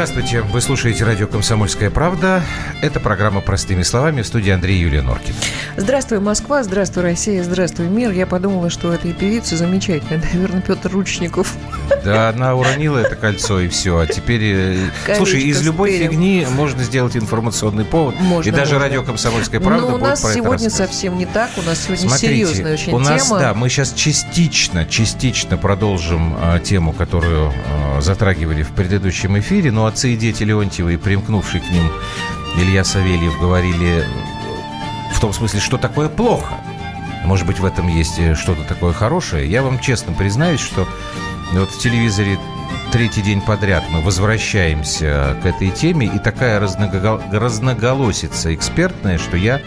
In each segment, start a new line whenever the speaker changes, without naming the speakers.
Здравствуйте. Вы слушаете радио «Комсомольская правда». Это программа «Простыми словами» в студии Андрей Юлия Норкин.
Здравствуй, Москва, здравствуй, Россия, здравствуй, мир. Я подумала, что этой певицы замечательная, наверное, Петр Ручников.
Да, она уронила это кольцо и все. А теперь... Э, Колечко слушай, из любой фигни можно сделать информационный повод. Можно, и даже можно. радио «Комсомольская правда»
Но у нас сегодня совсем не так. У нас сегодня Смотрите, серьезная очень
у нас,
тема.
Да, мы сейчас частично, частично продолжим а, тему, которую а, затрагивали в предыдущем эфире. Но отцы и дети Леонтьева и примкнувший к ним Илья Савельев говорили в том смысле, что такое плохо. Может быть, в этом есть э, что-то такое хорошее. Я вам честно признаюсь, что вот в телевизоре третий день подряд мы возвращаемся к этой теме, и такая разноголосица экспертная, что я,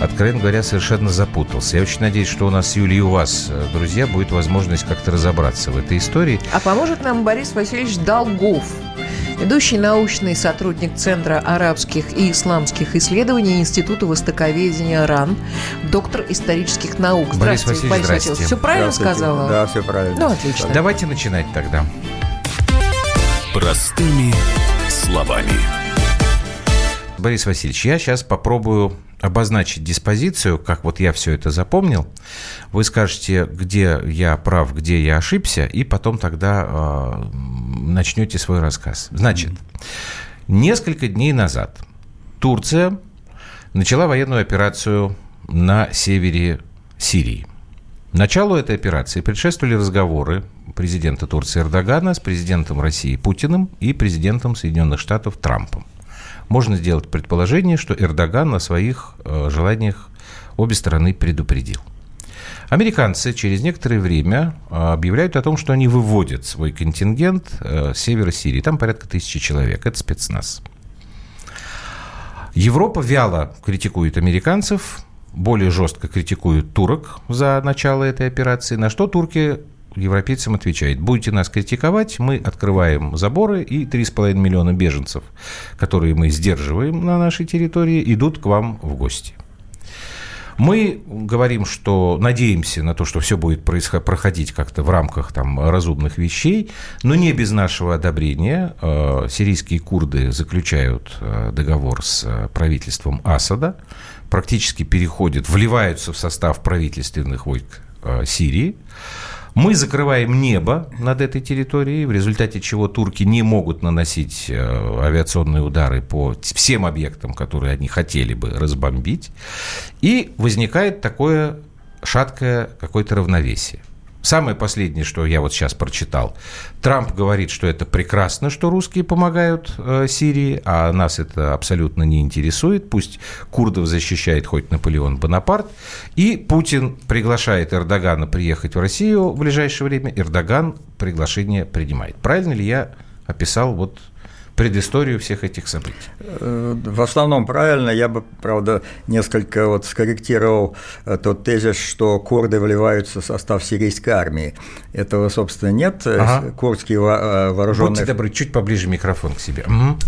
откровенно говоря, совершенно запутался. Я очень надеюсь, что у нас, Юлия, и у вас, э, друзья, будет возможность как-то разобраться в этой истории.
А поможет нам Борис Васильевич Долгов, ведущий научный сотрудник Центра арабских и исламских исследований Института востоковедения РАН, доктор исторических наук.
Борис Васильевич, Борис Васильевич.
Все правильно сказала?
Да, все правильно.
Ну, отлично.
Давайте начинать тогда.
Простыми словами.
Борис Васильевич, я сейчас попробую обозначить диспозицию, как вот я все это запомнил. Вы скажете, где я прав, где я ошибся, и потом тогда э, начнете свой рассказ. Значит, несколько дней назад Турция начала военную операцию на севере Сирии. Началу этой операции предшествовали разговоры президента Турции Эрдогана с президентом России Путиным и президентом Соединенных Штатов Трампом можно сделать предположение, что Эрдоган на своих э, желаниях обе стороны предупредил. Американцы через некоторое время э, объявляют о том, что они выводят свой контингент э, с севера Сирии. Там порядка тысячи человек. Это спецназ. Европа вяло критикует американцев, более жестко критикует турок за начало этой операции, на что турки европейцам отвечает, будете нас критиковать, мы открываем заборы, и 3,5 миллиона беженцев, которые мы сдерживаем на нашей территории, идут к вам в гости. Мы говорим, что надеемся на то, что все будет происход- проходить как-то в рамках там, разумных вещей, но не без нашего одобрения. Э, сирийские курды заключают э, договор с э, правительством Асада, практически переходят, вливаются в состав правительственных войск Сирии. Мы закрываем небо над этой территорией, в результате чего турки не могут наносить э, авиационные удары по всем объектам, которые они хотели бы разбомбить. И возникает такое шаткое какое-то равновесие. Самое последнее, что я вот сейчас прочитал. Трамп говорит, что это прекрасно, что русские помогают э, Сирии, а нас это абсолютно не интересует. Пусть курдов защищает хоть Наполеон Бонапарт. И Путин приглашает Эрдогана приехать в Россию в ближайшее время. Эрдоган приглашение принимает. Правильно ли я описал вот предысторию всех этих событий?
Э, в основном правильно. Я бы, правда, несколько вот скорректировал э, тот тезис, что курды вливаются в состав сирийской армии. Этого, собственно, нет. Ага. Курдские э, вооруженные...
Будьте добры, чуть поближе микрофон к себе. Угу.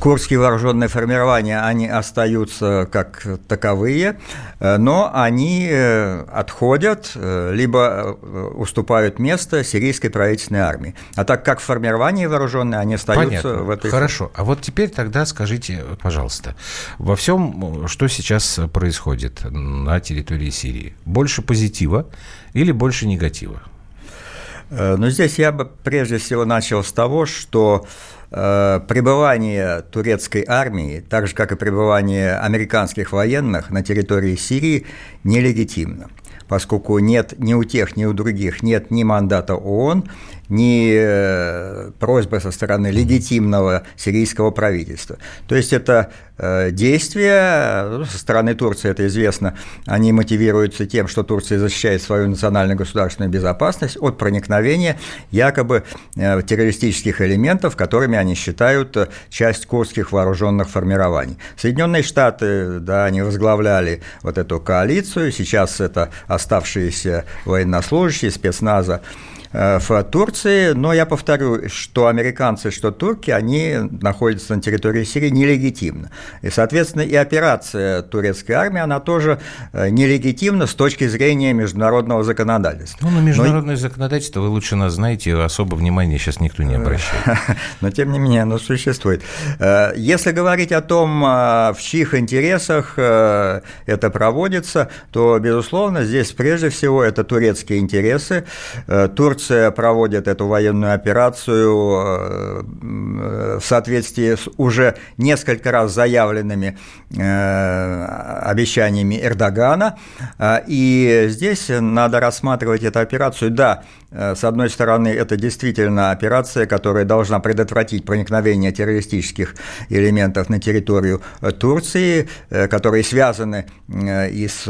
Курдские вооруженные формирования, они остаются как таковые, но они э, отходят, э, либо э, уступают место сирийской правительственной армии. А так как формирования вооруженные, они остаются
Понятно.
в этой...
Хорошо. А вот теперь тогда скажите, пожалуйста, во всем, что сейчас происходит на территории Сирии, больше позитива или больше негатива?
Но здесь я бы прежде всего начал с того, что Э, пребывание турецкой армии, так же как и пребывание американских военных на территории Сирии, нелегитимно поскольку нет ни у тех, ни у других нет ни мандата ООН, ни э, просьбы со стороны легитимного сирийского правительства. То есть это э, действия ну, со стороны Турции, это известно, они мотивируются тем, что Турция защищает свою национальную государственную безопасность от проникновения якобы э, террористических элементов, которыми они считают часть курдских вооруженных формирований. Соединенные Штаты, да, они возглавляли вот эту коалицию, сейчас это оставшиеся военнослужащие спецназа, в Турции, но я повторю, что американцы, что турки, они находятся на территории Сирии нелегитимно. И, соответственно, и операция турецкой армии, она тоже нелегитимна с точки зрения международного законодательства.
Ну, на международное но... законодательство вы лучше нас знаете, особо внимания сейчас никто не обращает.
Но, тем не менее, оно существует. Если говорить о том, в чьих интересах это проводится, то, безусловно, здесь прежде всего это турецкие интересы. Э, Турция проводит эту военную операцию э, в соответствии с уже несколько раз заявленными э, обещаниями Эрдогана. И здесь надо рассматривать эту операцию, да, Э, с одной стороны, это действительно операция, которая должна предотвратить проникновение террористических элементов на территорию э, Турции, э, которые связаны и с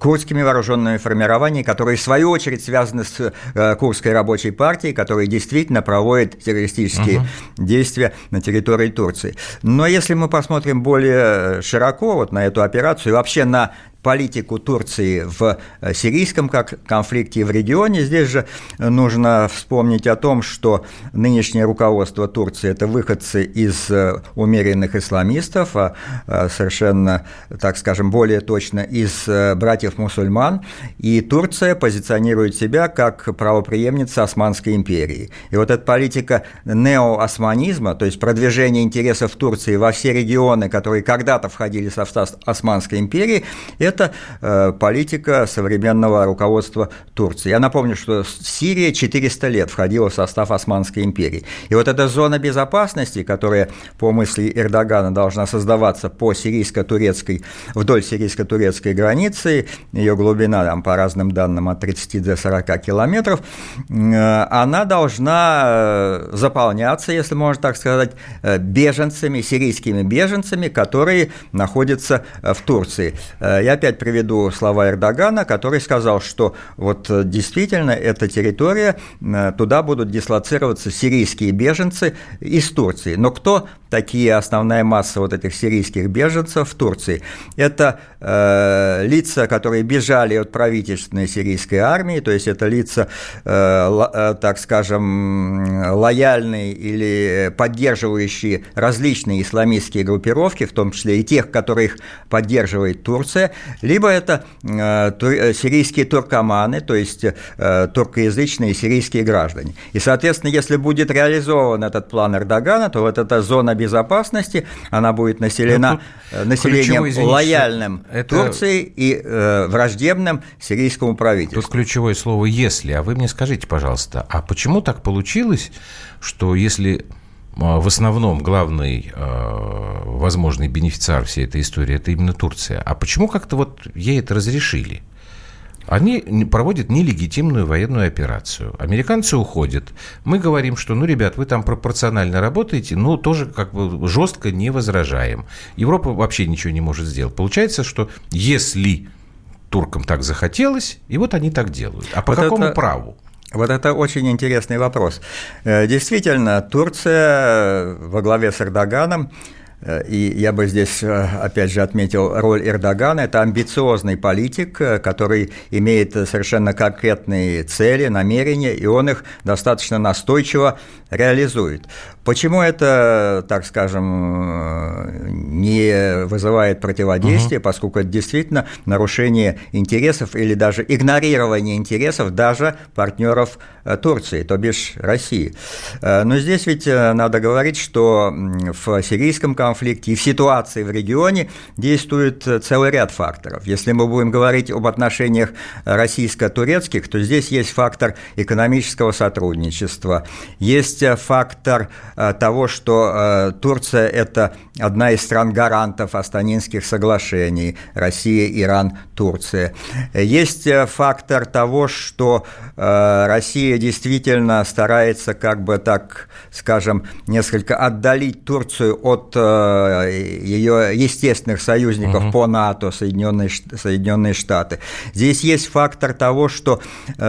курдскими вооруженными формированиями, которые, в свою очередь, связаны с Курдской рабочей партией, которая действительно проводит террористические угу. действия на территории Турции. Но если мы посмотрим более широко вот на эту операцию и вообще на политику Турции в э, сирийском конфликте и в регионе. Здесь же нужно вспомнить о том, что нынешнее руководство Турции – это выходцы из э, умеренных исламистов, а, а совершенно, так скажем, более точно из э, братьев-мусульман, и Турция позиционирует себя как правоприемница Османской империи. И вот эта политика неоосманизма, то есть продвижение интересов Турции во все регионы, которые когда-то входили в состав Османской империи, это э, политика современного руководства Турции. Я напомню, что Сирия 400 лет входила в состав Османской империи. И вот эта зона безопасности, которая по мысли Эрдогана должна создаваться по сирийско-турецкой, вдоль сирийско-турецкой границы, ее глубина там, по разным данным от 30 до 40 километров, э, она должна э, заполняться, если можно так сказать, беженцами, сирийскими беженцами, которые находятся в Турции. Я опять приведу слова Эрдогана, который сказал, что вот э, действительно эта территория, э, туда будут дислоцироваться сирийские беженцы из Турции. Но кто такие основная масса вот этих сирийских беженцев в Турции? Это э, лица, которые бежали от правительственной сирийской армии, то есть это лица, э, э, так скажем, лояльные или поддерживающие различные исламистские группировки, в том числе и тех, которых поддерживает Турция, либо это э, э, сирийские туркоманы, то есть э, туркоязычные сирийские граждане. И, соответственно, если будет реализован этот план Эрдогана, то вот эта зона безопасности, она будет населена ну, населением извините, лояльным это... Турции и э, враждебным сирийскому правительству.
Тут ключевое слово «если». А вы мне скажите, пожалуйста, а почему так получилось, что если в основном главный э, возможный бенефициар всей этой истории это именно Турция. А почему как-то вот ей это разрешили? Они проводят нелегитимную военную операцию. Американцы уходят. Мы говорим, что, ну, ребят, вы там пропорционально работаете, но тоже как бы жестко не возражаем. Европа вообще ничего не может сделать. Получается, что если туркам так захотелось, и вот они так делают. А по вот какому это... праву?
Вот это очень интересный вопрос. Э, действительно, Турция во главе с Эрдоганом э, и я бы здесь, э, опять же, отметил роль Эрдогана. Это амбициозный политик, который имеет совершенно конкретные цели, намерения, и он их достаточно настойчиво реализует. Почему это, так скажем, не вызывает противодействия, угу. поскольку это действительно нарушение интересов или даже игнорирование интересов даже партнеров э, Турции, то бишь России. Э, но здесь ведь э, надо говорить, что в сирийском конфликте и в ситуации в регионе действует целый ряд факторов. Если мы будем говорить об отношениях российско-турецких, то здесь есть фактор экономического сотрудничества, есть фактор Э, того, что э, Турция – это одна из стран-гарантов Астанинских соглашений – Россия, Иран, Турция. Есть э, фактор того, что Россия действительно старается, как бы так скажем, несколько отдалить Турцию от ее естественных союзников угу. по НАТО, Соединенные, Соединенные Штаты. Здесь есть фактор того, что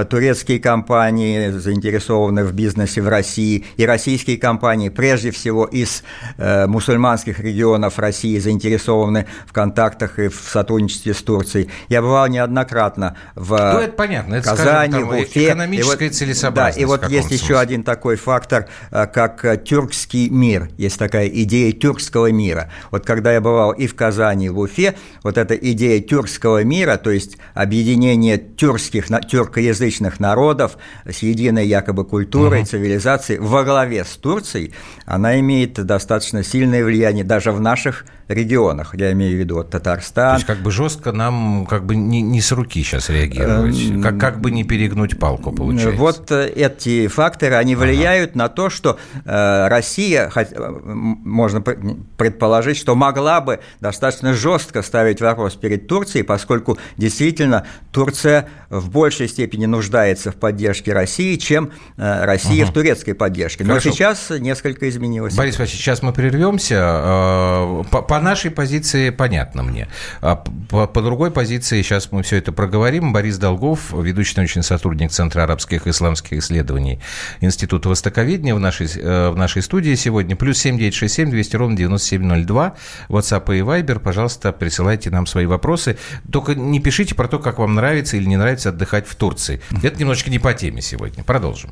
турецкие компании заинтересованы в бизнесе в России, и российские компании компании, прежде всего из э, мусульманских регионов России, заинтересованы в контактах и в сотрудничестве с Турцией. Я бывал неоднократно в ну, это понятно. Это, Казани, скажем, там, в Уфе.
Экономическая и вот, целесообразность.
Да, и вот есть смысле. еще один такой фактор, э, как э, тюркский мир. Есть такая идея тюркского мира. Вот когда я бывал и в Казани, и в Уфе, вот эта идея тюркского мира, то есть объединение тюркских, тюркоязычных народов с единой якобы культурой, угу. цивилизацией во главе с Турцией, она имеет достаточно сильное влияние даже в наших регионах. Я имею в виду вот Татарстан. То
есть как бы жестко нам как бы не, не с руки сейчас реагировать, эм, как, как бы не перегнуть палку, получается.
Вот э, эти факторы, они влияют ага. на то, что э, Россия, э, можно предположить, что могла бы достаточно жестко ставить вопрос перед Турцией, поскольку действительно Турция в большей степени нуждается в поддержке России, чем Россия ага. в турецкой поддержке. Но Хорошо. сейчас несколько изменилось.
Борис Васильевич, сейчас мы прервемся. По, по нашей позиции понятно мне. А по, по другой позиции сейчас мы все это проговорим. Борис Долгов, ведущий научный сотрудник Центра арабских и исламских исследований Института Востоковедения в нашей, э, в нашей студии сегодня. Плюс 7967 200 ровно 9702. WhatsApp и Viber. Пожалуйста, присылайте нам свои вопросы. Только не пишите про то, как вам нравится или не нравится отдыхать в Турции. Это немножечко не по теме сегодня. Продолжим.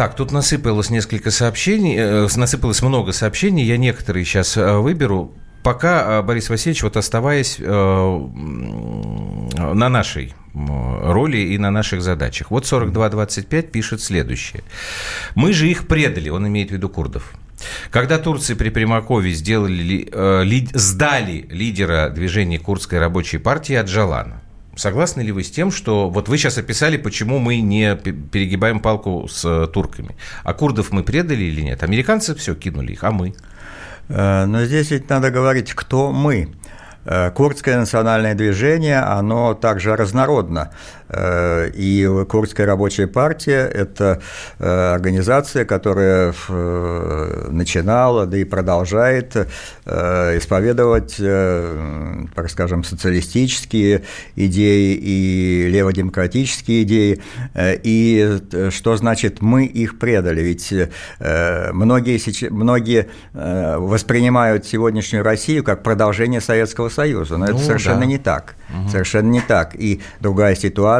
Так, тут насыпалось несколько сообщений, э, насыпалось много сообщений, я некоторые сейчас э, выберу. Пока, э, Борис Васильевич, вот оставаясь на нашей роли и на наших задачах. Вот 4225 пишет следующее. «Мы же их предали», он имеет в виду курдов. Когда Турции при Примакове сделали, э, ли, сдали лидера движения курдской рабочей партии Аджалана, Согласны ли вы с тем, что вот вы сейчас описали, почему мы не перегибаем палку с э, турками? А курдов мы предали или нет? Американцы все кинули их, а мы?
Э, но здесь ведь надо говорить, кто мы. Э, курдское национальное движение, оно также разнородно. Э, и Курдская рабочая партия – это э, организация, которая начинала, да и продолжает исповедовать, так скажем, социалистические идеи и леводемократические идеи. И что значит «мы их предали»? Ведь многие, многие воспринимают сегодняшнюю Россию как продолжение Советского Союза, но ну, это совершенно да. не так. Угу. Совершенно не так. И другая ситуация,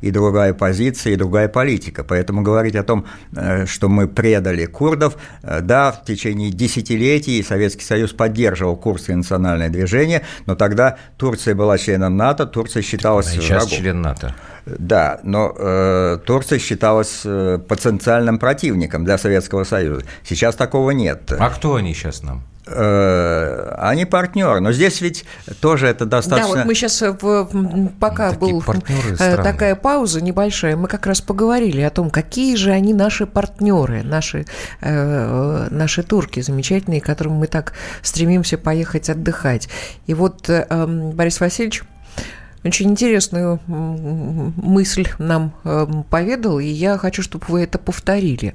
и другая позиция, и другая политика. Поэтому говорить о том, э, что мы предали курдов, э, да, в течение десятилетий Советский Союз поддерживал курдское национальное движение, но тогда Турция была членом НАТО, Турция считалась
а сейчас врагом. член НАТО.
Да, но э, Турция считалась э, потенциальным противником для Советского Союза. Сейчас такого нет.
А кто они сейчас нам?
Э, они партнеры, но здесь ведь тоже это достаточно.
Да, вот мы сейчас э, пока ну, была э, такая пауза небольшая, мы как раз поговорили о том, какие же они наши партнеры, наши наши турки замечательные, которым мы так стремимся поехать отдыхать. И вот эм, Борис Васильевич очень интересную мысль нам э, поведал, и я хочу, чтобы вы это повторили.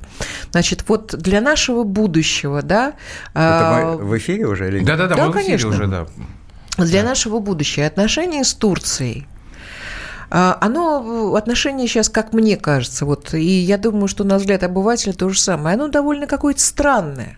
Значит, вот для нашего будущего, да...
Это мы в эфире уже или нет?
Да-да-да, да, мы конечно. в эфире уже, да.
Для да. нашего будущего отношения с Турцией а, оно, отношение сейчас, как мне кажется, вот, и я думаю, что на взгляд обывателя то же самое, оно довольно какое-то странное.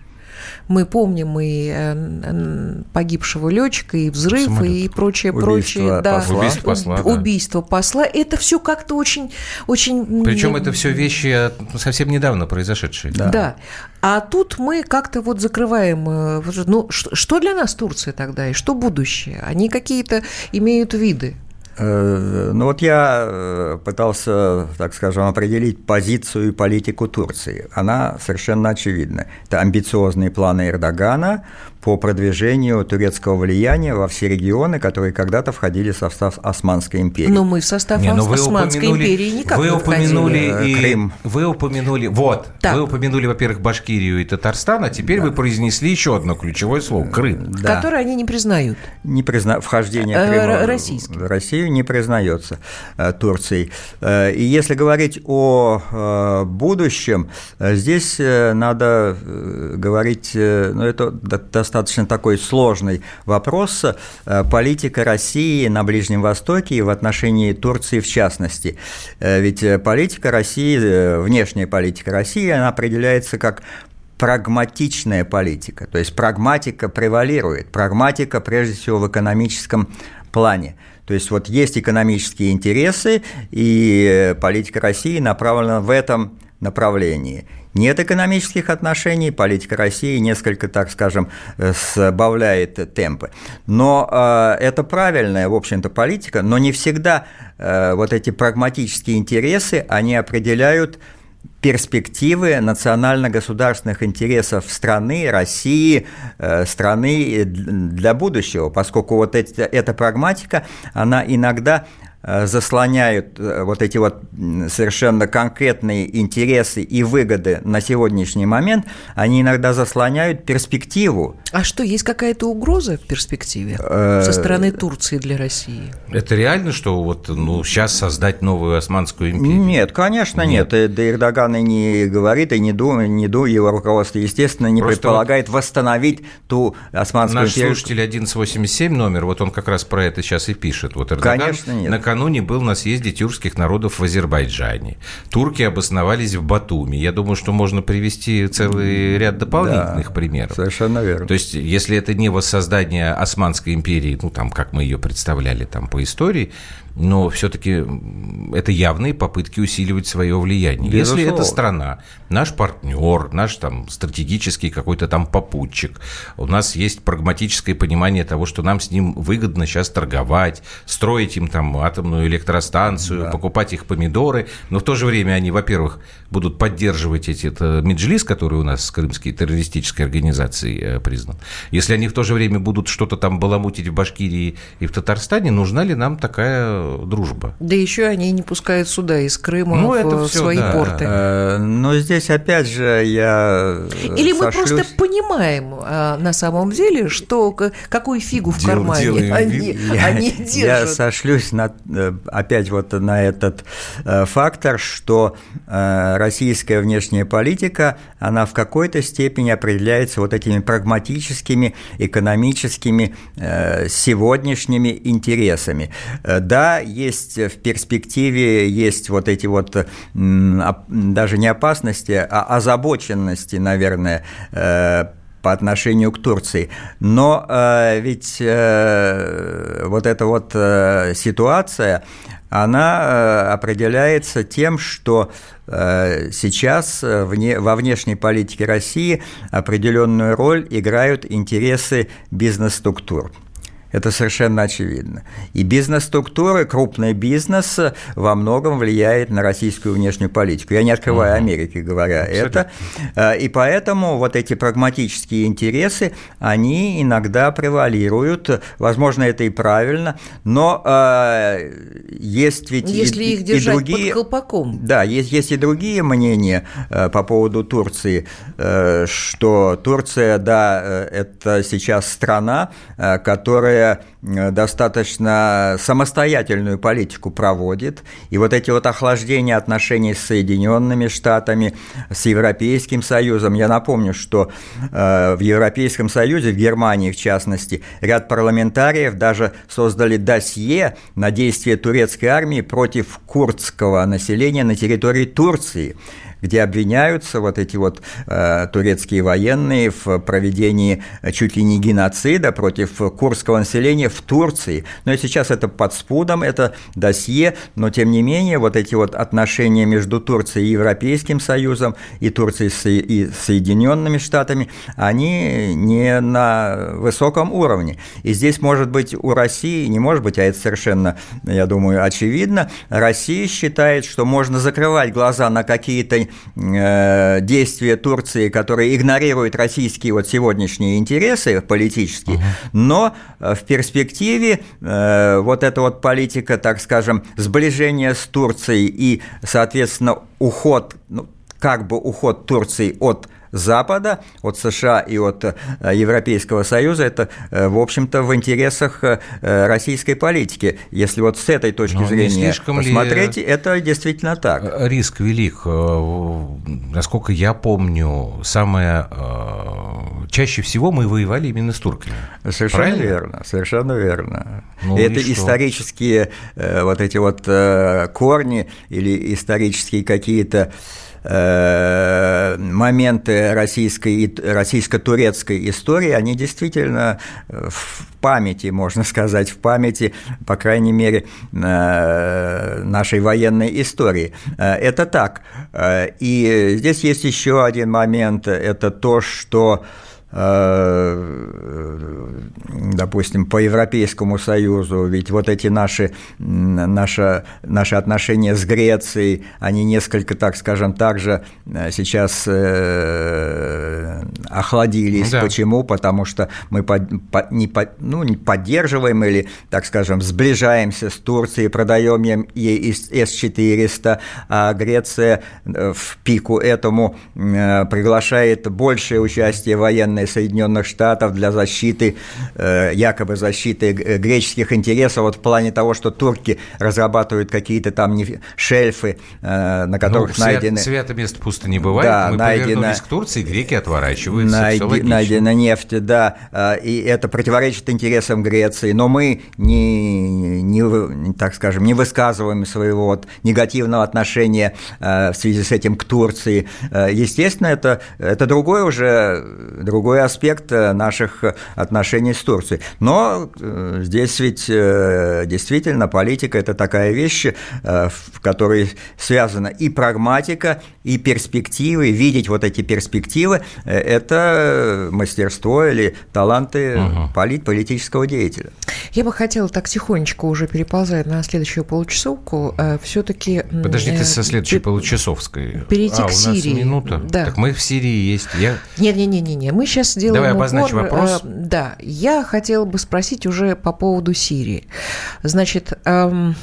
Мы помним и э, погибшего летчика, и взрыв, Самолет. и прочее, убийство прочее. Да,
посла. Убийство посла. Да.
Убийство посла. Это все как-то очень, очень.
Причем это все вещи совсем недавно произошедшие.
Да. да. А тут мы как-то вот закрываем. Ну, что для нас Турция тогда и что будущее? Они какие-то имеют виды.
Э, ну вот я э, пытался, так скажем, определить позицию и политику Турции. Она совершенно очевидна. Это амбициозные планы Эрдогана по продвижению турецкого влияния во все регионы, которые когда-то входили в состав Османской империи.
Но мы в состав Не, ну Османской империи никак
вы
не
упомянули и Крым. Вы упомянули, вот, так. вы упомянули, во-первых, Башкирию и Татарстан, а теперь да. вы произнесли еще одно ключевое слово – Крым.
Да. Которое они не признают.
Не призна... Вхождение э, Крыма Российский. в Россию не признается э, Турцией. Э, и если говорить о будущем, здесь надо говорить, ну, это достаточно достаточно такой сложный вопрос. Э, политика России на Ближнем Востоке и в отношении Турции в частности. Э, ведь политика России, э, внешняя политика России, она определяется как прагматичная политика, то есть прагматика превалирует, прагматика прежде всего в экономическом плане. То есть вот есть экономические интересы, и политика России направлена в этом направлении. Нет экономических отношений, политика России несколько, так скажем, сбавляет темпы. Но э, это правильная, в общем-то, политика, но не всегда э, вот эти прагматические интересы, они определяют перспективы национально-государственных интересов страны, России, э, страны для будущего, поскольку вот эти, эта прагматика, она иногда Э, заслоняют э, вот эти вот совершенно конкретные интересы и выгоды на сегодняшний момент, они иногда заслоняют перспективу.
А что, есть какая-то угроза в перспективе со э, стороны Турции для России?
Это реально, что вот ну, сейчас создать новую Османскую империю?
Нет, конечно нет. нет. Да Эрдоган и не говорит, и не думает, не думает, его руководство, естественно, не Просто предполагает восстановить ту Османскую
наш империю. Наш слушатель 1187 номер, вот он как раз про это сейчас и пишет. Вот Эрдоган конечно нет накануне был на съезде тюркских народов в Азербайджане. Турки обосновались в Батуми. Я думаю, что можно привести целый ряд дополнительных
да,
примеров.
Совершенно верно.
То есть, если это не воссоздание Османской империи, ну, там, как мы ее представляли там по истории, но все-таки это явные попытки усиливать свое влияние. Безусловно. Если эта страна, наш партнер, наш там стратегический какой-то там попутчик, у нас есть прагматическое понимание того, что нам с ним выгодно сейчас торговать, строить им там атомную электростанцию, да. покупать их помидоры, но в то же время они, во-первых, будут поддерживать эти, это Меджлис, который у нас с крымской террористической организацией э, признан. Если они в то же время будут что-то там баламутить в Башкирии и в Татарстане, нужна ли нам такая дружба.
Да еще они не пускают суда из Крыма ну, в это все, свои да. порты.
Э, но здесь опять же я
э, Или мы просто понимаем э, на самом деле, что какую фигу в Дел, кармане они,
я, они держат. Я сошлюсь на, опять вот на этот фактор, что российская внешняя политика, она в какой-то степени определяется вот этими прагматическими, экономическими, сегодняшними интересами. Да, есть в перспективе, есть вот эти вот даже не опасности, а озабоченности, наверное, э, по отношению к Турции. Но э, ведь э, вот эта вот э, ситуация, она э, определяется тем, что э, сейчас вне, во внешней политике России определенную роль играют интересы бизнес-структур. Это совершенно очевидно. И бизнес-структуры, крупный бизнес во многом влияет на российскую внешнюю политику. Я не открываю угу. Америки, говоря Абсолютно. это. Э, и поэтому вот эти прагматические интересы, они иногда превалируют. Возможно, это и правильно, но э, есть ведь
Если и, их держать и другие... под колпаком.
Да, есть, есть и другие мнения э, по поводу Турции, что Турция, да, это сейчас страна, которая достаточно самостоятельную политику проводит. И вот эти вот охлаждения отношений с Соединенными Штатами, с Европейским Союзом. Я напомню, что в Европейском Союзе, в Германии в частности, ряд парламентариев даже создали досье на действия турецкой армии против курдского населения на территории Турции где обвиняются вот эти вот э, турецкие военные в проведении чуть ли не геноцида против курдского населения в Турции. Но и сейчас это под спудом, это досье, но тем не менее вот эти вот отношения между Турцией и Европейским Союзом и Турцией и Соединенными Штатами, они не на высоком уровне. И здесь может быть у России, не может быть, а это совершенно, я думаю, очевидно, Россия считает, что можно закрывать глаза на какие-то э, действия Турции, которые игнорируют российские вот сегодняшние интересы политические, угу. но э, в перспективе э, вот эта вот политика, так скажем, сближения с Турцией и, соответственно, уход, ну, как бы уход Турции от Запада, от США и от э, Европейского Союза, это, э, в общем-то, в интересах э, российской политики. Если вот с этой точки Но зрения посмотреть, ли... это действительно так.
Риск велик. Насколько я помню, самое чаще всего мы воевали именно с турками.
Совершенно Правильно? верно, совершенно верно. Ну, это исторические вот эти вот корни или исторические какие-то моменты российской, российско-турецкой истории, они действительно в памяти, можно сказать, в памяти, по крайней мере, э, нашей военной истории. Э, это так. И здесь есть еще один момент, это то, что Э, допустим, по Европейскому Союзу, ведь вот эти наши, наши, наши отношения с Грецией, они несколько, так скажем, также э, сейчас э, охладились. Да. Почему? Потому что мы под, по, не, по, ну, не поддерживаем или, так скажем, сближаемся с Турцией, продаем ей С-400, а Греция в пику этому приглашает большее участие военной Соединенных Штатов для защиты, э, якобы защиты греческих интересов, вот в плане того, что турки разрабатывают какие-то там шельфы, э, на которых ну, найдены...
Свято место пусто не бывает, да, мы найдено, повернулись к Турции, греки отворачиваются,
найди, Найдена нефть, да, э, и это противоречит интересам Греции, но мы не, не так скажем, не высказываем своего вот негативного отношения в связи с этим к Турции. Естественно, это, это другой уже, другой другой аспект э, наших отношений с Турцией. Но э, здесь ведь э, действительно политика – это такая вещь, в которой связана и прагматика, и перспективы. Видеть вот эти перспективы – это мастерство или таланты угу. полит, политического деятеля.
Я бы хотела так тихонечко уже переползая на следующую получасовку, все-таки…
Подожди, ты со следующей получасовской.
Перейти а, к Сирии.
минута. Да. Так мы в Сирии есть. Я...
Не-не-не, мы сейчас сделаем
Давай обозначим упор. вопрос.
Э, да, я хотела бы спросить уже по поводу Сирии. Значит, эм,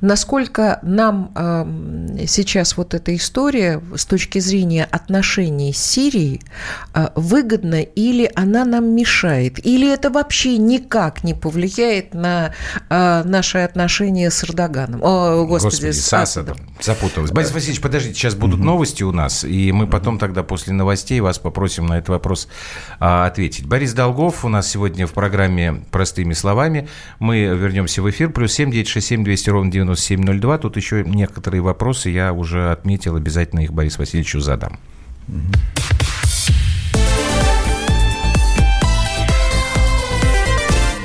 Насколько нам э, сейчас вот эта история с точки зрения отношений с Сирией э, выгодна или она нам мешает? Или это вообще никак не повлияет на э, наши отношения с Эрдоганом? О,
господи, господи с Асадом. Запуталась. Борис Васильевич, подождите, сейчас будут новости у нас, и мы потом тогда после новостей вас попросим на этот вопрос а, ответить. Борис Долгов у нас сегодня в программе «Простыми словами». Мы вернемся в эфир. Плюс семь девять шесть семь двести ровно 9702. Тут еще некоторые вопросы я уже отметил, обязательно их Борису Васильевичу задам.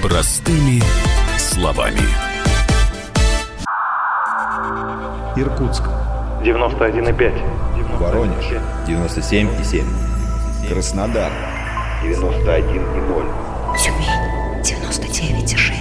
Простыми словами.
Иркутск. 91,5.
Воронеж. 97,7. Краснодар. 91,0.
Тюмень. 99,6.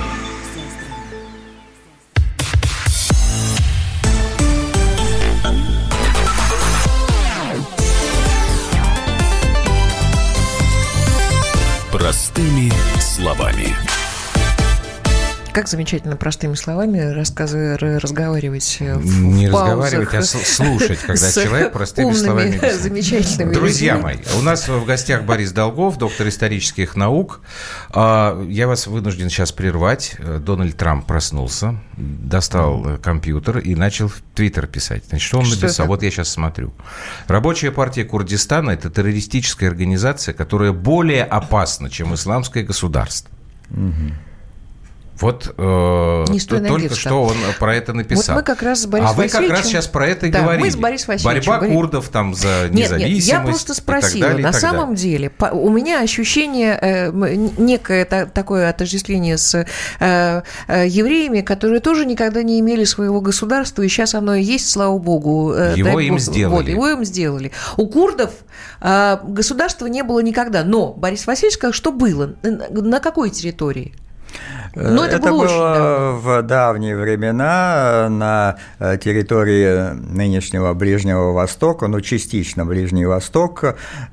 Простыми словами.
Как замечательно простыми словами разговаривать в
Не
паузах
разговаривать, а слушать, когда человек простыми
умными,
словами.
замечательными
Друзья
людьми.
мои, у нас в гостях Борис Долгов, доктор исторических наук. А, Я вас вынужден сейчас прервать. Дональд Трамп проснулся, достал э, компьютер и начал в Твиттер писать. Значит, что он
Что
написал?
это?
Вот я сейчас смотрю. Рабочая партия Курдистана – это террористическая организация, которая более опасна, чем исламское государство. Вот э,
Не
только что он про это написал.
Вот мы как раз с Борисом
а вы как раз сейчас про это и
Да, мы
говорили.
с Борисом Васильевичем
Борьба
говорили.
курдов там за
Нет,
независимость.
нет, я просто спросила.
далее,
На самом деле, по- у меня ощущение, э, некое та- такое отождествление с э, э, евреями, которые тоже никогда не имели своего государства, и сейчас оно и есть, слава богу. э,
Его им
бог.
сделали.
Вот, его им сделали. У курдов э, государства не было никогда. Но Борис Васильевич сказал, что было. На какой территории? Ну, это было очень давно.
в давние времена на э, территории нынешнего Ближнего Востока, ну, частично Ближний Восток.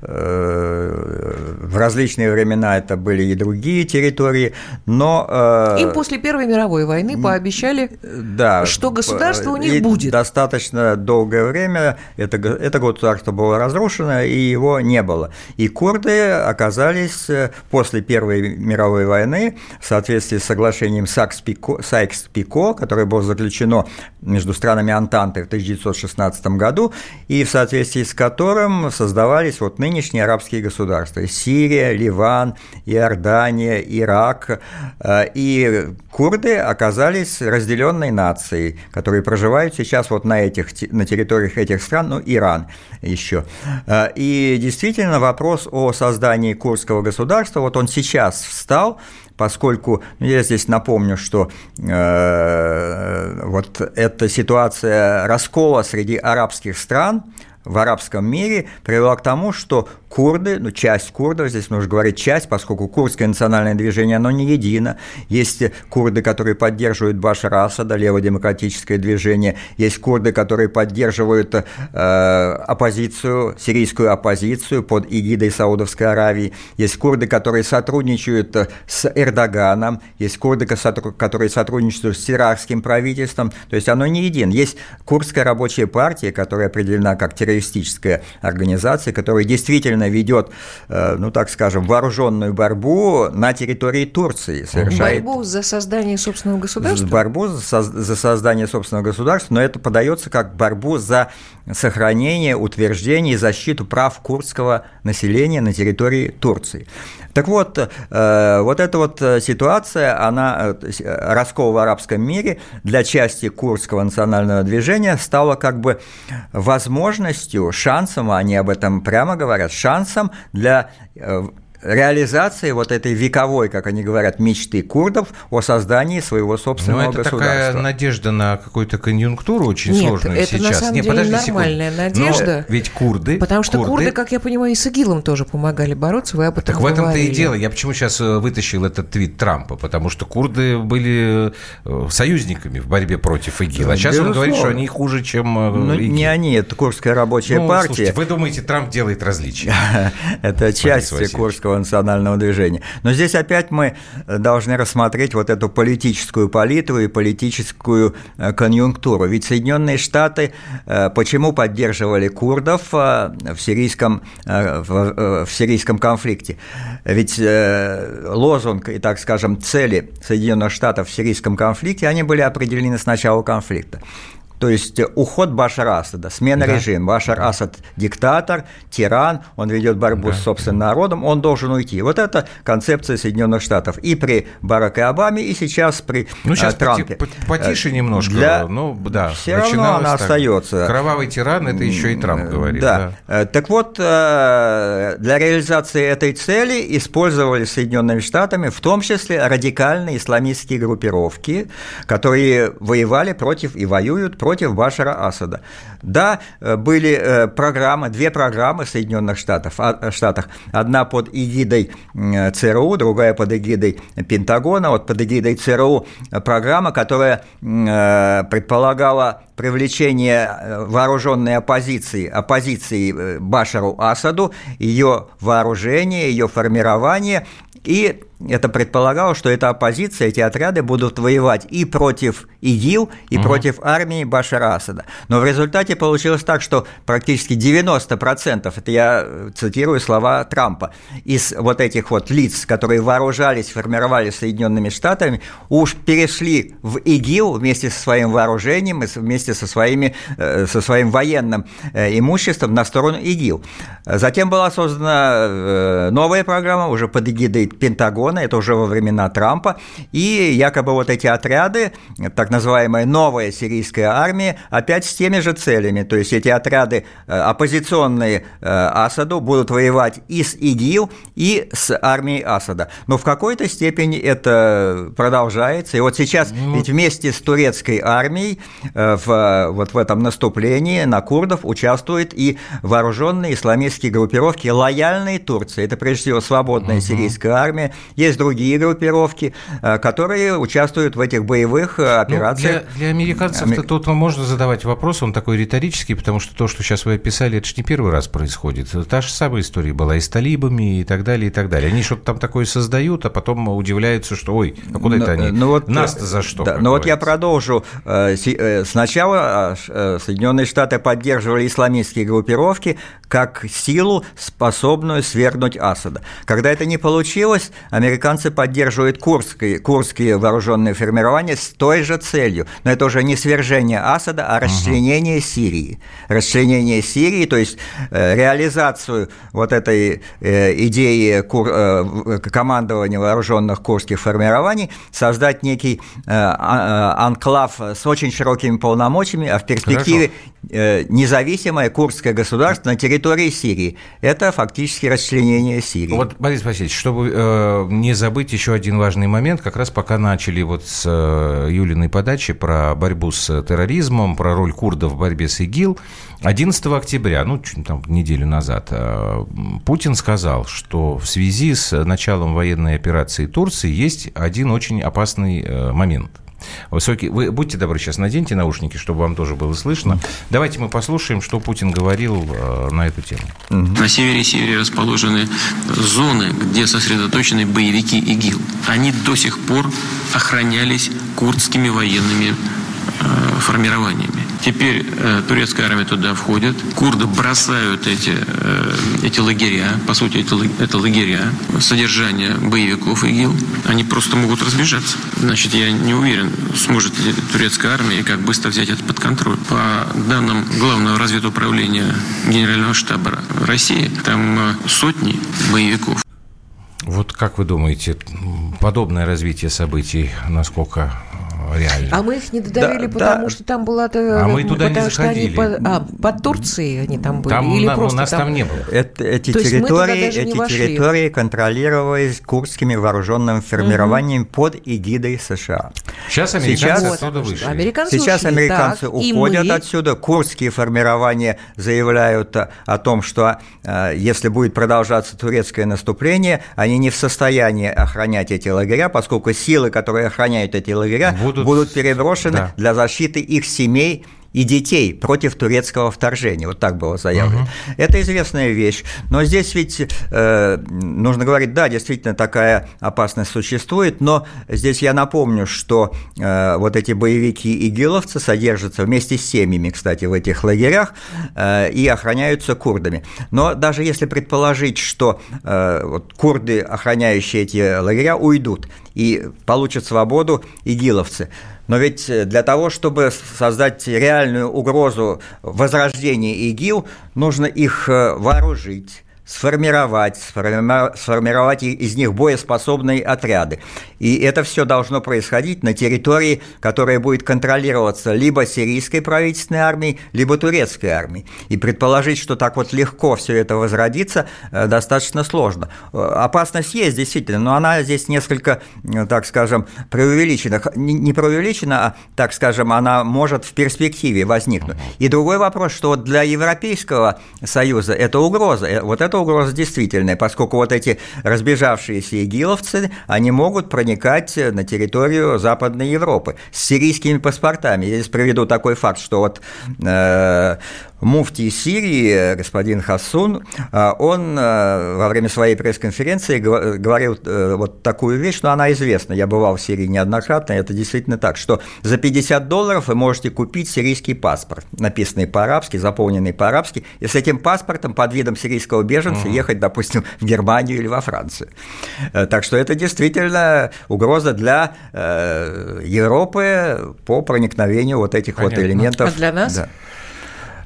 э, В различные времена это были и другие территории, но... э,
Им после Первой мировой войны пообещали
да,
что государство у них будет.
Достаточно долгое время это, это государство было разрушено, и его не было. И курды оказались э, после Первой мировой войны, в соответствии с соглашением Сайкс-Пико, которое было заключено между странами Антанты в 1916 году, и в соответствии с которым создавались вот нынешние арабские государства. Сирия, Ливан, Иордания, Ирак. Э, И курды оказались разделенной нацией, которые проживают сейчас вот на, этих, на территориях этих стран, ну, Иран еще. Э, И действительно вопрос о создании курдского государства, вот он сейчас встал, поскольку ну, я здесь напомню, что э, вот эта ситуация раскола среди арабских стран в арабском мире привела к тому, что курды, ну, часть курдов, здесь нужно говорить часть, поскольку курдское национальное движение, оно не едино. Есть курды, которые поддерживают Башара Асада, леводемократическое движение, есть курды, которые поддерживают э, оппозицию, сирийскую оппозицию под эгидой Саудовской Аравии, есть курды, которые сотрудничают с Эрдоганом, есть курды, ко- которые сотрудничают с иракским правительством, то есть оно не едино. Есть курдская рабочая партия, которая определена как террористическая организация, которая действительно ведет, э, ну так скажем, вооруженную борьбу на территории Турции, совершает
Борьбу за создание собственного государства?
борьбу за за создание собственного государства, но это подается как борьбу за сохранение, утверждение и защиту прав курдского населения на территории Турции. Так вот, э, вот эта вот э, ситуация, она, раскол в арабском мире для части курдского национального движения стала как бы возможностью, шансом, они об этом прямо говорят, шансом для э, реализации вот этой вековой, как они говорят, мечты курдов о создании своего
Ну,
собственного
это такая
государства.
надежда на какую-то конъюнктуру очень
Нет,
сложную
это на
сейчас.
самом
Не,
деле
подожди
нормальная
секунду.
надежда.
Но ведь курды...
Потому что курды, как я понимаю, и с ИГИЛом тоже помогали бороться, вы об этом
Так в этом-то и
говорили.
дело. Я почему сейчас э, вытащил этот твит Трампа? Потому что курды были э, союзниками в борьбе против ИГИЛ. А сейчас он говорит, что
Безусловно.
они хуже, чем э,
Ну,
ИГИЛ.
не они, это Курская рабочая
Ну,
партия.
слушайте, вы думаете, Трамп делает различия?
Это часть
Васильевич.
Курского национального движения. Но здесь опять мы должны рассмотреть вот эту политическую палитру и политическую э, конъюнктуру. Ведь Соединенные Штаты э, почему поддерживали курдов э, в сирийском, э, в, э, в сирийском конфликте? Ведь э, лозунг и, так скажем, цели Соединенных Штатов в сирийском конфликте, они были определены с начала конфликта. То есть э, уход Башара Асада, смена
Да.
режима. Башар Асад – диктатор, тиран, он ведет борьбу с собственным народом, он должен уйти. Вот это концепция Соединенных Штатов. И при Бараке Обаме, и сейчас при
Ну, сейчас
э, Трампе.
поти- по- потише немножко.
Для-
Ну, да.
Все равно она
так.
остается.
Кровавый тиран, это еще и Трамп говорит.
Да. Э, Так вот, э, для реализации этой цели использовали Соединенными Штатами в том числе радикальные исламистские группировки, которые воевали против и воюют против Башара Асада. Да, э, были э, программы, две программы в Соединенных Штатов, а- Штатах. Одна под эгидой ЦРУ, другая под эгидой Пентагона. Вот под эгидой ЦРУ программа, которая э, предполагала привлечение э, вооруженной оппозиции, оппозиции э, Башару Асаду, ее вооружение, ее формирование и это предполагало, что эта оппозиция, эти отряды будут воевать и против ИГИЛ, и угу. против армии Башара Асада. Но в результате получилось так, что практически 90%, это я цитирую слова Трампа, из вот этих вот лиц, которые вооружались, формировали Соединенными Штатами, уж перешли в ИГИЛ вместе со своим вооружением, вместе со, своими, э, со своим военным э, имуществом на сторону ИГИЛ. Затем была создана э, новая программа уже под эгидой Пентагона, это уже во времена Трампа, и якобы вот эти отряды, так называемая новая сирийская армия, опять с теми же целями, то есть эти отряды оппозиционные Асаду будут воевать и с ИГИЛ, и с армией Асада. Но в какой-то степени это продолжается, и вот сейчас ну... ведь вместе с турецкой армией в, вот в этом наступлении на курдов участвуют и вооруженные исламистские группировки, лояльные Турции. Это прежде всего свободная угу. сирийская армия. Есть другие группировки, э, которые участвуют в этих боевых э, операциях.
Ну, для, для американцев тут можно задавать вопрос, он такой риторический, потому что то, что сейчас вы описали, это же не первый раз происходит. Та же самая история была и с талибами, и так далее, и так далее. Они что-то там такое создают, а потом удивляются, что ой, а куда но, это они? Ну, вот,
Нас-то за что? Да, ну вот я продолжу. Сначала Соединенные Штаты поддерживали исламистские группировки как силу, способную свергнуть Асада. Когда это не получилось, американцы поддерживают курские, курские вооруженные формирования с той же целью. Но это уже не свержение Асада, а расчленение угу. Сирии. Расчленение Сирии, то есть э, реализацию вот этой э, идеи э, командования вооруженных курских формирований, создать некий а, анклав с очень широкими полномочиями, а в перспективе Э, независимое курдское государство на территории Сирии. Это фактически расчленение Сирии.
Вот, Борис Васильевич, чтобы не забыть еще один важный момент, как раз пока начали вот с э, Юлиной подачи про борьбу с терроризмом, про роль курдов в борьбе с ИГИЛ, 11 октября, ну, там, неделю назад, э, Путин сказал, что в связи с началом военной операции Турции есть один очень опасный э, момент – Высокий. Вы будьте добры, сейчас наденьте наушники, чтобы вам тоже было слышно. Давайте мы послушаем, что Путин говорил э, на эту тему.
На севере и севере расположены зоны, где сосредоточены боевики ИГИЛ. Они до сих пор охранялись курдскими военными э, формированиями. Теперь э, турецкая армия туда входит. Курды бросают эти, э, эти лагеря, по сути, это, это лагеря, содержание боевиков ИГИЛ. Они просто могут разбежаться. Значит, я не уверен, сможет ли турецкая армия и как быстро взять это под контроль. По данным Главного разведуправления Генерального штаба России, там э, сотни боевиков.
Вот как вы думаете, подобное развитие событий, насколько реально.
А мы их не додавили, да, потому да. что там была...
А мы туда не заходили.
Под, а, под Турцией они там были?
Там, Или на, просто у нас там, там не было.
Это, эти То территории, эти территории контролировались курдскими вооруженными формированиями угу. под эгидой США.
Сейчас американцы Сейчас, отсюда вышли.
Американцы Сейчас ушли, американцы так, уходят мы... отсюда. Курдские формирования заявляют о том, что э, если будет продолжаться турецкое наступление, они не в состоянии охранять эти лагеря, поскольку силы, которые охраняют эти лагеря, будут, будут переброшены да. для защиты их семей и детей против турецкого вторжения. Вот так было заявлено. Угу. Это известная вещь. Но здесь ведь э, нужно говорить, да, действительно такая опасность существует, но здесь я напомню, что э, вот эти боевики игиловцы содержатся вместе с семьями, кстати, в этих лагерях э, и охраняются курдами. Но даже если предположить, что э, вот курды, охраняющие эти лагеря, уйдут и получат свободу игиловцы, но ведь э, для того, чтобы создать реальную угрозу возрождения ИГИЛ, нужно их э, вооружить, сформировать, сформировать из них боеспособные отряды. И это все должно происходить на территории, которая будет контролироваться либо сирийской правительственной армией, либо турецкой армией. И предположить, что так вот легко все это возродится, э, достаточно сложно. Э, опасность есть, действительно, но она здесь несколько, э, так скажем, преувеличена. Не преувеличена, а, так скажем, она может в перспективе возникнуть. И другой вопрос, что для Европейского Союза это угроза. Вот это угроза действительная, поскольку вот эти разбежавшиеся игиловцы, они могут проникать на территорию Западной Европы с сирийскими паспортами. Я здесь приведу такой факт, что вот э, муфтий Сирии, господин Хасун, э, он э, во время своей пресс-конференции говорил э, вот такую вещь, но она известна, я бывал в Сирии неоднократно, это действительно так, что за 50 долларов вы можете купить сирийский паспорт, написанный по-арабски, заполненный по-арабски, и с этим паспортом под видом сирийского беженца угу. ехать, допустим, в Германию или во Францию. Так что это действительно угроза для Европы по проникновению вот этих Понятно. вот элементов.
А для нас?
Да.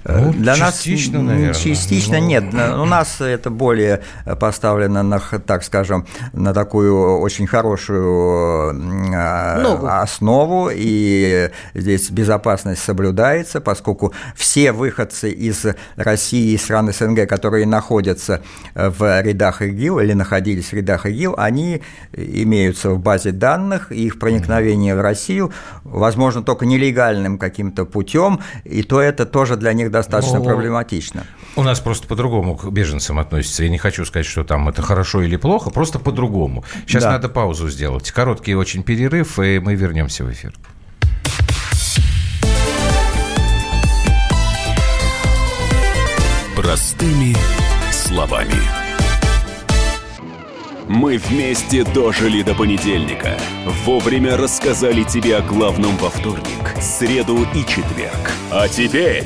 Ну, Для частично, нас наверное.
частично ну... нет. У нас это более поставлено на, так скажем, на такую очень хорошую а, Ногу. основу, и здесь безопасность соблюдается, поскольку все выходцы из России и стран СНГ, которые находятся в рядах ИГИЛ или находились в рядах ИГИЛ, они имеются в базе данных, их проникновение в Россию возможно только нелегальным каким-то путем, и то это тоже для них достаточно Но... проблематично.
У нас просто по-другому к беженцам относятся. Я не хочу сказать, что там это хорошо или плохо, просто по-другому. Сейчас да. надо паузу сделать. Короткий очень перерыв, и мы вернемся в эфир.
Простыми словами. Мы вместе дожили до понедельника. Вовремя рассказали тебе о главном во вторник, среду и четверг. А теперь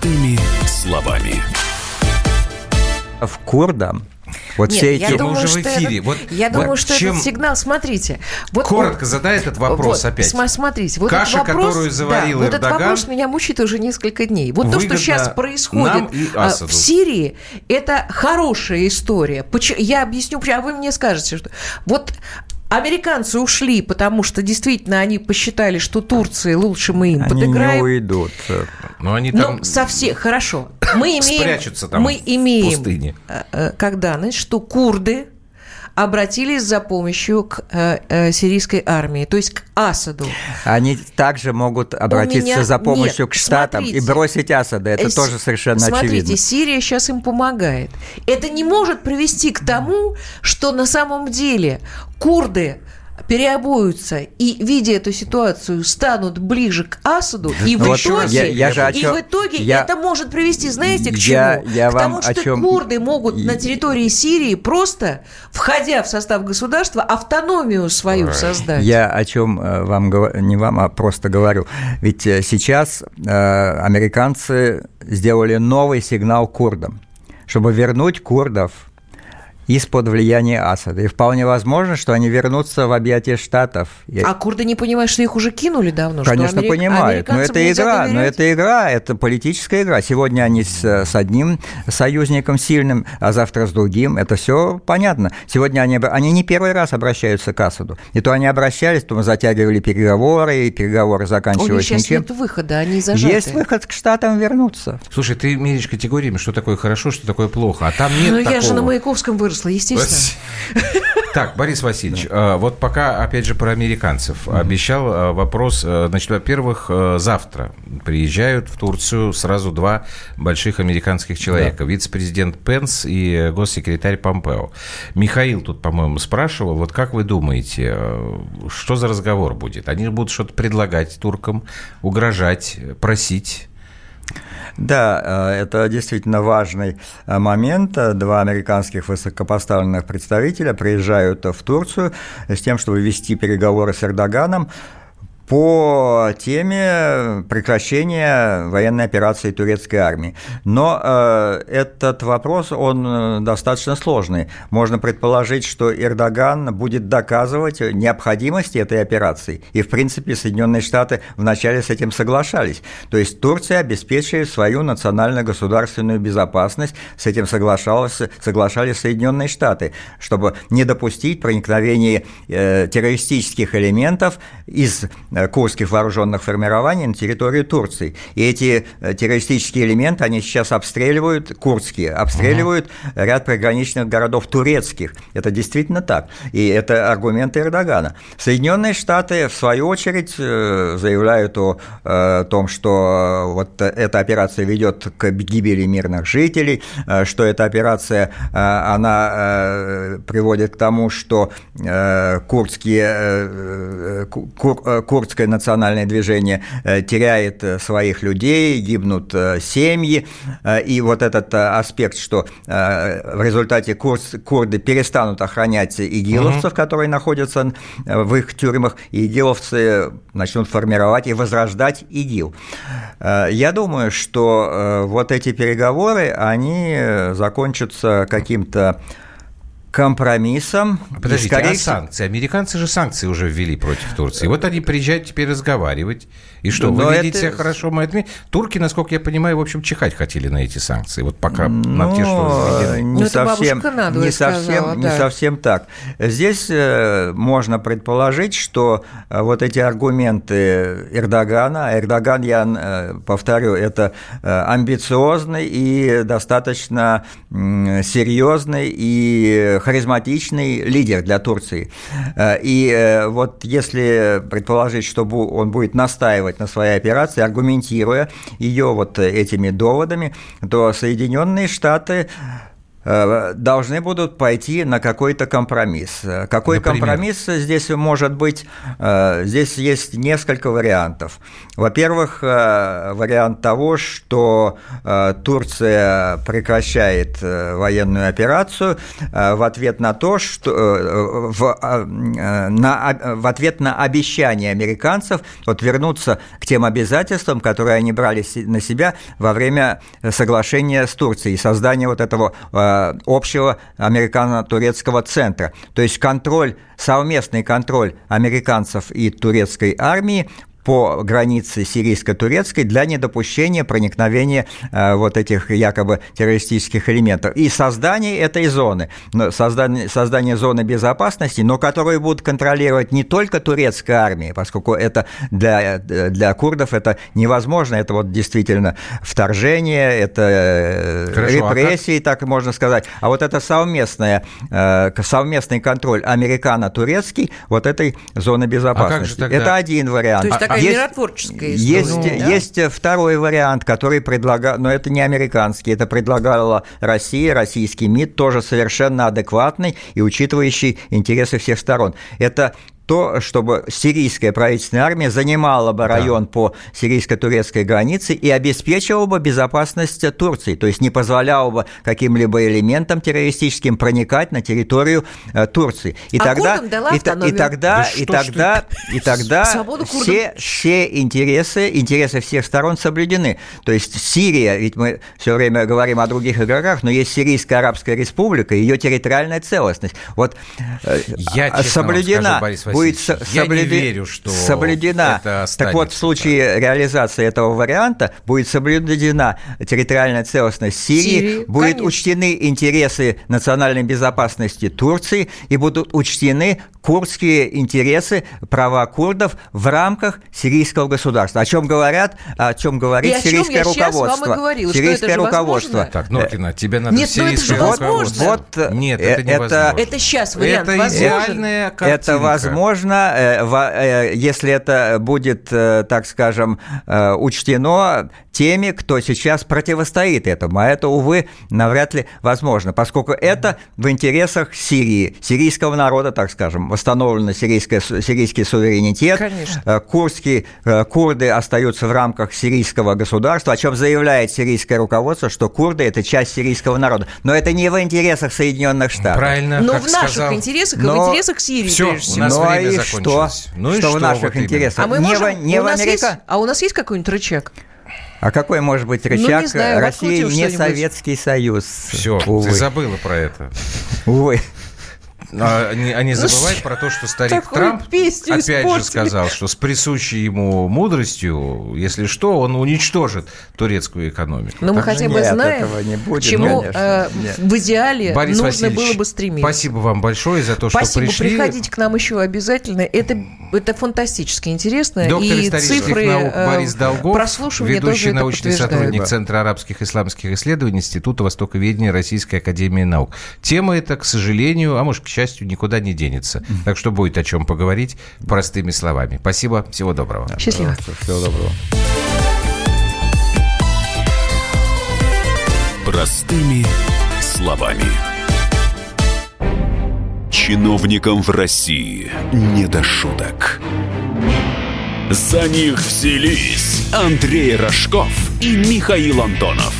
Простыми словами.
В курдам вот
Нет,
все эти...
Я думаю, уже в эфире. Это, вот, я вот думаю, что чем... этот сигнал, смотрите.
Вот, Коротко вот, задай этот вопрос вот, опять.
Смотрите, вот
Каша,
этот вопрос,
которую заварил
да,
Эрдоган,
вот этот вопрос меня мучает уже несколько дней. Вот то, что сейчас происходит а, в Сирии, это хорошая история. Я объясню, а вы мне скажете, что вот Американцы ушли, потому что действительно они посчитали, что Турции лучше мы им
они
подыграем.
Они не уйдут.
Но они там
ну, совсем хорошо. Мы имеем,
спрячутся там
мы имеем,
в пустыне.
Э, э, как данность, что курды обратились за помощью к э, э, сирийской армии, то есть к Асаду.
Они также могут обратиться меня... за помощью Нет, к Штатам смотрите, и бросить Асада. Это э, тоже совершенно
смотрите,
очевидно.
Смотрите, Сирия сейчас им помогает. Это не может привести к тому, что на самом деле курды переобуются и, видя эту ситуацию, станут ближе к Асаду, и в вот итоге, я, я же и в итоге я, это может привести, знаете, к чему?
Я, я
к тому, что чем... курды могут на территории Сирии просто, входя в состав государства, автономию свою создать.
Я о чем э, вам не вам, а просто говорю. Ведь э, сейчас э, американцы сделали новый сигнал курдам, чтобы вернуть курдов из-под влияния Асада. И вполне возможно, что они вернутся в объятия Штатов.
А курды не понимают, что их уже кинули давно?
Конечно,
Америк...
понимают. Но это игра, но это игра, это политическая игра. Сегодня они с, с одним союзником сильным, а завтра с другим. Это все понятно. Сегодня они, они не первый раз обращаются к Асаду. И то они обращались, то мы затягивали переговоры, и переговоры заканчивались
У них сейчас нет выхода, они зажаты.
Есть выход к Штатам вернуться.
Слушай, ты меряешь категориями, что такое хорошо, что такое плохо, а там нет
Ну, я же на Маяковском выросла выросла, естественно.
Так, Борис Васильевич, э, вот пока, опять же, про американцев. Обещал э, вопрос, э, значит, во-первых, завтра приезжают в Турцию сразу два больших американских человека. Вице-президент Пенс и госсекретарь Помпео. Михаил тут, по-моему, спрашивал, вот как вы думаете, что за разговор будет? Они будут что-то предлагать туркам, угрожать, просить?
Да, э, это действительно важный э, момент. Два американских высокопоставленных представителя приезжают в Турцию с тем, чтобы вести переговоры с Эрдоганом по теме прекращения военной операции турецкой армии. Но э, этот вопрос, он э, достаточно сложный. Можно предположить, что Эрдоган будет доказывать необходимость этой операции. И, в принципе, Соединенные Штаты вначале с этим соглашались. То есть Турция обеспечивает свою национально-государственную безопасность. С этим соглашалось, соглашались Соединенные Штаты, чтобы не допустить проникновения э, террористических элементов из Э, курдских вооруженных формирований на территории Турции. И эти э, террористические элементы, они сейчас обстреливают, курдские, обстреливают uh-huh. ряд приграничных городов турецких. Это действительно так. И это аргументы Эрдогана. Соединенные Штаты, в свою очередь, э, заявляют о, о том, что вот эта операция ведет к гибели мирных жителей, что эта операция, она приводит к тому, что курдские, кур, кур, курдское национальное движение э, теряет э, своих людей, гибнут э, семьи, и вот этот аспект, что в результате курды перестанут охранять игиловцев, которые находятся в их тюрьмах, и игиловцы начнут формировать и возрождать ИГИЛ. Я думаю, что вот эти переговоры, они закончатся каким-то компромиссом.
Подождите, скорее... а санкции? Американцы же санкции уже ввели против Турции. Вот они приезжают теперь разговаривать. И что, Но вы это... видите хорошо, мы отметим. Турки, насколько я понимаю, в общем, чихать хотели на эти санкции. Вот пока Но... на те, что
не ну, совсем, не, совсем, да. не совсем так. Здесь э, можно предположить, что э, вот эти аргументы Эрдогана, Эрдоган, я э, повторю, это амбициозный и достаточно серьезный и харизматичный лидер для Турции. И вот если предположить, что он будет настаивать на своей операции, аргументируя ее вот этими доводами, то Соединенные Штаты Э, должны будут пойти на какой-то компромисс. Какой Например? компромисс здесь может быть? Э, здесь есть несколько вариантов. Во-первых, э, вариант того, что Турция прекращает военную операцию в ответ на то, что в, на, в ответ на обещание американцев вот вернуться к тем обязательствам, которые они брали на себя во время соглашения с Турцией, создания вот этого Э, общего американо-турецкого центра. То есть контроль, совместный контроль американцев и турецкой армии по границе сирийско-турецкой для недопущения проникновения э, вот этих якобы террористических элементов. И создание этой зоны, создание, создание зоны безопасности, но которую будут контролировать не только турецкая армия, поскольку это для, для курдов это невозможно, это вот действительно вторжение, это э, Хорошо, а репрессии, а так можно сказать, а вот это совместное, э, совместный контроль американо-турецкий вот этой зоны безопасности. А тогда... Это один вариант. То есть
такая есть, миротворческая история.
Есть, да? есть второй вариант, который предлагал, но это не американский, это предлагала Россия, российский МИД, тоже совершенно адекватный и учитывающий интересы всех сторон. Это то, чтобы сирийская правительственная армия занимала бы район да. по сирийско-турецкой границе и обеспечивала бы безопасность Турции, то есть не позволяла бы каким-либо элементам террористическим проникать на территорию э, Турции. И а тогда, и, и, и тогда, да и тогда, и тогда все, все интересы, интересы всех сторон соблюдены. То есть Сирия, ведь мы все время говорим о других игроках, но есть Сирийская Арабская Республика, ее территориальная целостность. Вот э, Я, соблюдена. Скажу, будет соблюд... верю, что соблюдена. Это так вот, в случае так. реализации этого варианта будет соблюдена территориальная целостность Сирии, Сирии будут конечно. учтены интересы национальной безопасности Турции и будут учтены курдские интересы, права курдов в рамках сирийского государства. О чем говорят, о чем говорит и сирийское руководство.
Говорила,
сирийское руководство.
Возможно? Так, Норкина, тебе надо Нет, сирийское ну это же руководство.
Вот, Нет, это невозможно.
Это, это сейчас вариант
это идеальная картинка. Это возможно, э, э, если это будет, э, так скажем, учтено теми, кто сейчас противостоит этому. А это, увы, навряд ли возможно, поскольку это в интересах Сирии, сирийского народа, так скажем, восстановлен сирийский суверенитет. Конечно. Курдские, э, курды остаются в рамках сирийского государства, о чем заявляет сирийское руководство, что курды – это часть сирийского народа. Но это не в интересах Соединенных Штатов.
Правильно,
Но в наших сказал. интересах и в интересах Сирии,
Все, у нас Но
время закончилось. Что? Ну и что, что в наших вот интересах?
А мы не можем, в, не в Америка? Есть, а у нас есть какой-нибудь рычаг?
А какой может быть рычаг? Ну, не знаю, Россия не Советский Союз.
Все, ты забыла про это.
Увы.
А не, а не ну, забывать про то, что старик Трамп опять испортили. же сказал, что с присущей ему мудростью, если что, он уничтожит турецкую экономику.
Но мы хотя бы знаем, к чему э, в идеале Борис нужно было бы стремиться.
Спасибо вам большое за то,
спасибо,
что пришли.
Спасибо, приходите к нам еще обязательно. Это, это фантастически интересно. Доктор и цифры наук
э, Борис Долгов, ведущий научный сотрудник Центра арабских исламских исследований Института Востоковедения Российской Академии Наук. Тема эта, к сожалению, а может, к счастью, счастью, никуда не денется. Так что будет о чем поговорить простыми словами. Спасибо, всего доброго.
Счастливо.
Всего доброго.
Простыми словами. Чиновникам в России не до шуток. За них взялись Андрей Рожков и Михаил Антонов.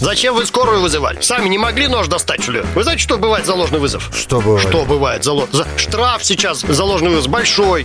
Зачем вы скорую вызывали? Сами не могли нож достать, что ли? Вы знаете, что бывает за ложный вызов?
Что бывает?
Что бывает за ложный... Штраф сейчас за ложный вызов большой.